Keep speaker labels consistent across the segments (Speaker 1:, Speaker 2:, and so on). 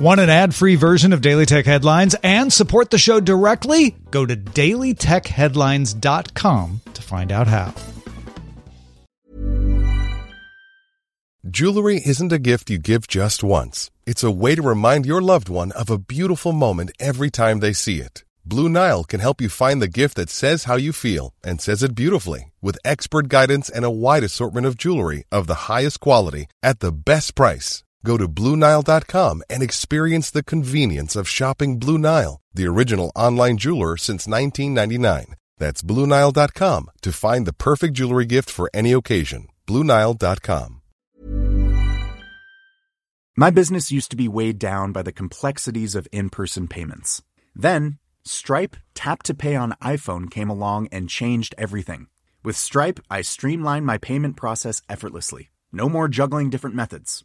Speaker 1: Want an ad free version of Daily Tech Headlines and support the show directly? Go to dailytechheadlines.com to find out how.
Speaker 2: Jewelry isn't a gift you give just once, it's a way to remind your loved one of a beautiful moment every time they see it. Blue Nile can help you find the gift that says how you feel and says it beautifully with expert guidance and a wide assortment of jewelry of the highest quality at the best price. Go to BlueNile.com and experience the convenience of shopping Blue Nile, the original online jeweler since 1999. That's BlueNile.com to find the perfect jewelry gift for any occasion. BlueNile.com.
Speaker 3: My business used to be weighed down by the complexities of in person payments. Then, Stripe Tap to Pay on iPhone came along and changed everything. With Stripe, I streamlined my payment process effortlessly. No more juggling different methods.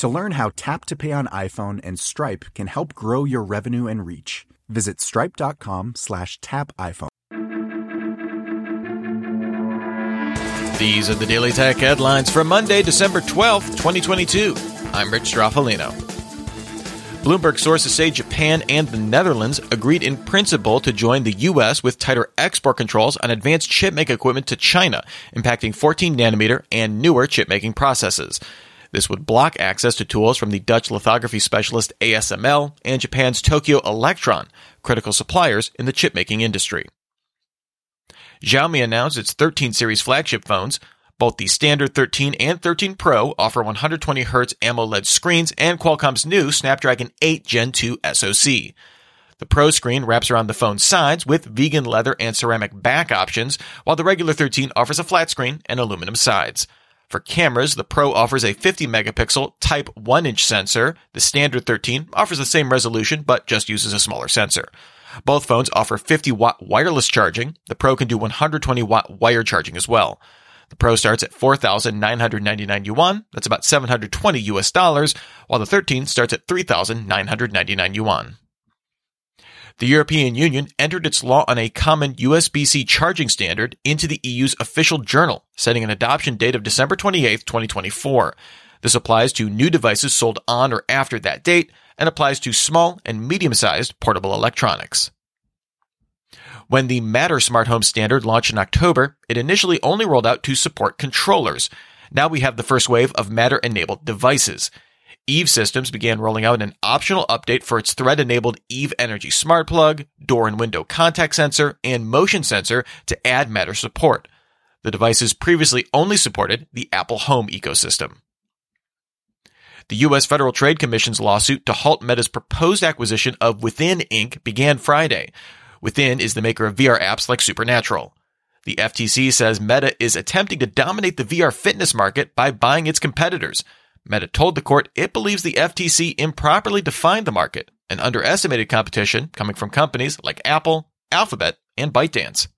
Speaker 3: To learn how Tap to Pay on iPhone and Stripe can help grow your revenue and reach, visit stripe.com slash tap iPhone.
Speaker 4: These are the Daily Tech headlines for Monday, December 12th, 2022. I'm Rich Stroffolino. Bloomberg sources say Japan and the Netherlands agreed in principle to join the U.S. with tighter export controls on advanced chipmaking equipment to China, impacting 14 nanometer and newer chipmaking processes. This would block access to tools from the Dutch lithography specialist ASML and Japan's Tokyo Electron, critical suppliers in the chipmaking industry. Xiaomi announced its 13 series flagship phones. Both the standard 13 and 13 Pro offer 120Hz AMOLED screens and Qualcomm's new Snapdragon 8 Gen 2 SoC. The Pro screen wraps around the phone's sides with vegan leather and ceramic back options, while the regular 13 offers a flat screen and aluminum sides. For cameras, the Pro offers a 50 megapixel Type 1 inch sensor. The standard 13 offers the same resolution, but just uses a smaller sensor. Both phones offer 50 watt wireless charging. The Pro can do 120 watt wire charging as well. The Pro starts at 4,999 yuan. That's about 720 US dollars, while the 13 starts at 3,999 yuan. The European Union entered its law on a common USB-C charging standard into the EU's official journal, setting an adoption date of December 28, 2024. This applies to new devices sold on or after that date and applies to small and medium-sized portable electronics. When the Matter smart home standard launched in October, it initially only rolled out to support controllers. Now we have the first wave of Matter enabled devices. Eve Systems began rolling out an optional update for its thread enabled Eve Energy Smart Plug, door and window contact sensor, and motion sensor to add Matter support. The devices previously only supported the Apple Home ecosystem. The U.S. Federal Trade Commission's lawsuit to halt Meta's proposed acquisition of Within Inc. began Friday. Within is the maker of VR apps like Supernatural. The FTC says Meta is attempting to dominate the VR fitness market by buying its competitors – Meta told the court it believes the FTC improperly defined the market and underestimated competition coming from companies like Apple, Alphabet, and ByteDance.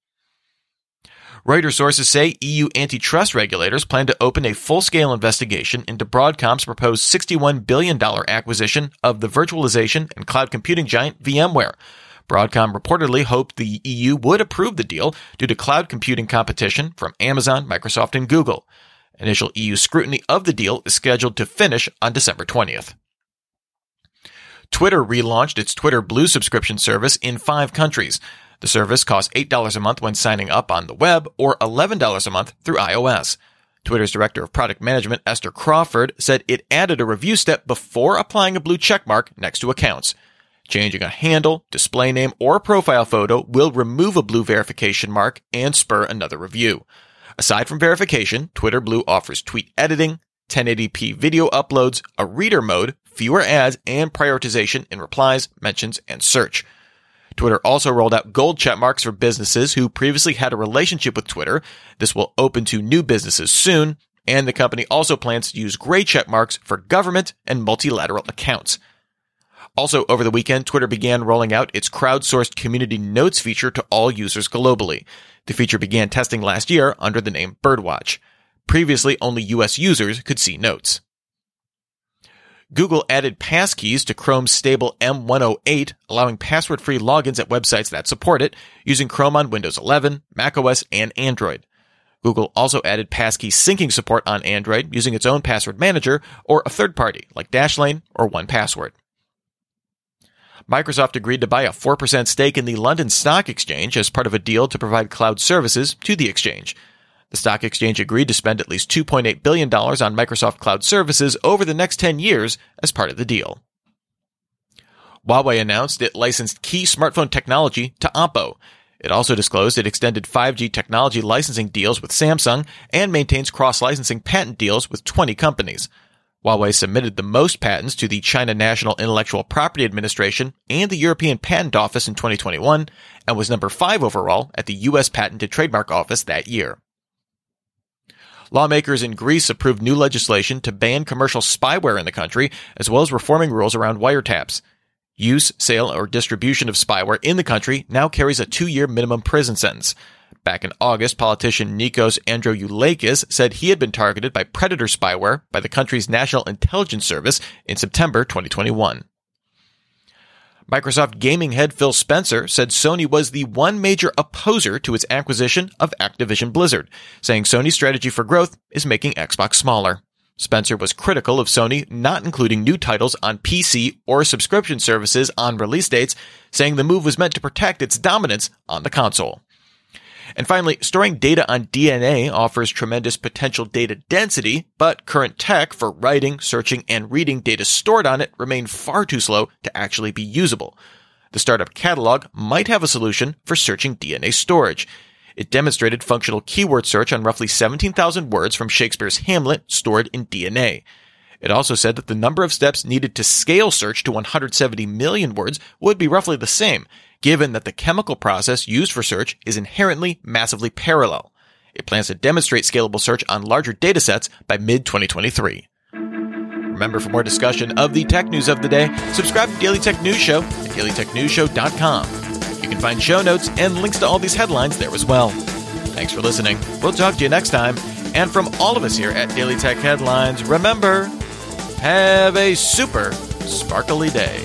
Speaker 4: Reuters sources say EU antitrust regulators plan to open a full scale investigation into Broadcom's proposed $61 billion acquisition of the virtualization and cloud computing giant VMware. Broadcom reportedly hoped the EU would approve the deal due to cloud computing competition from Amazon, Microsoft, and Google. Initial EU scrutiny of the deal is scheduled to finish on December 20th. Twitter relaunched its Twitter Blue subscription service in five countries. The service costs $8 a month when signing up on the web or $11 a month through iOS. Twitter's director of product management, Esther Crawford, said it added a review step before applying a blue checkmark next to accounts. Changing a handle, display name, or profile photo will remove a blue verification mark and spur another review. Aside from verification, Twitter Blue offers tweet editing, 1080p video uploads, a reader mode, fewer ads, and prioritization in replies, mentions, and search. Twitter also rolled out gold check marks for businesses who previously had a relationship with Twitter. This will open to new businesses soon, and the company also plans to use gray check marks for government and multilateral accounts. Also, over the weekend, Twitter began rolling out its crowdsourced community notes feature to all users globally. The feature began testing last year under the name Birdwatch. Previously, only US users could see notes. Google added passkeys to Chrome's stable M108, allowing password-free logins at websites that support it, using Chrome on Windows 11, macOS, and Android. Google also added passkey syncing support on Android using its own password manager or a third party like Dashlane or 1Password. Microsoft agreed to buy a 4% stake in the London Stock Exchange as part of a deal to provide cloud services to the exchange. The stock exchange agreed to spend at least $2.8 billion on Microsoft Cloud services over the next 10 years as part of the deal. Huawei announced it licensed key smartphone technology to Oppo. It also disclosed it extended 5G technology licensing deals with Samsung and maintains cross-licensing patent deals with 20 companies. Huawei submitted the most patents to the China National Intellectual Property Administration and the European Patent Office in 2021 and was number 5 overall at the US Patent and Trademark Office that year. Lawmakers in Greece approved new legislation to ban commercial spyware in the country, as well as reforming rules around wiretaps. Use, sale, or distribution of spyware in the country now carries a two-year minimum prison sentence. Back in August, politician Nikos Androulakis said he had been targeted by predator spyware by the country's National Intelligence Service in September 2021. Microsoft gaming head Phil Spencer said Sony was the one major opposer to its acquisition of Activision Blizzard, saying Sony's strategy for growth is making Xbox smaller. Spencer was critical of Sony not including new titles on PC or subscription services on release dates, saying the move was meant to protect its dominance on the console. And finally, storing data on DNA offers tremendous potential data density, but current tech for writing, searching, and reading data stored on it remain far too slow to actually be usable. The startup Catalog might have a solution for searching DNA storage. It demonstrated functional keyword search on roughly 17,000 words from Shakespeare's Hamlet stored in DNA. It also said that the number of steps needed to scale search to 170 million words would be roughly the same, given that the chemical process used for search is inherently massively parallel. It plans to demonstrate scalable search on larger datasets by mid 2023. Remember, for more discussion of the tech news of the day, subscribe to Daily Tech News Show at dailytechnewsshow.com. You can find show notes and links to all these headlines there as well. Thanks for listening. We'll talk to you next time. And from all of us here at Daily Tech Headlines, remember, have a super sparkly day.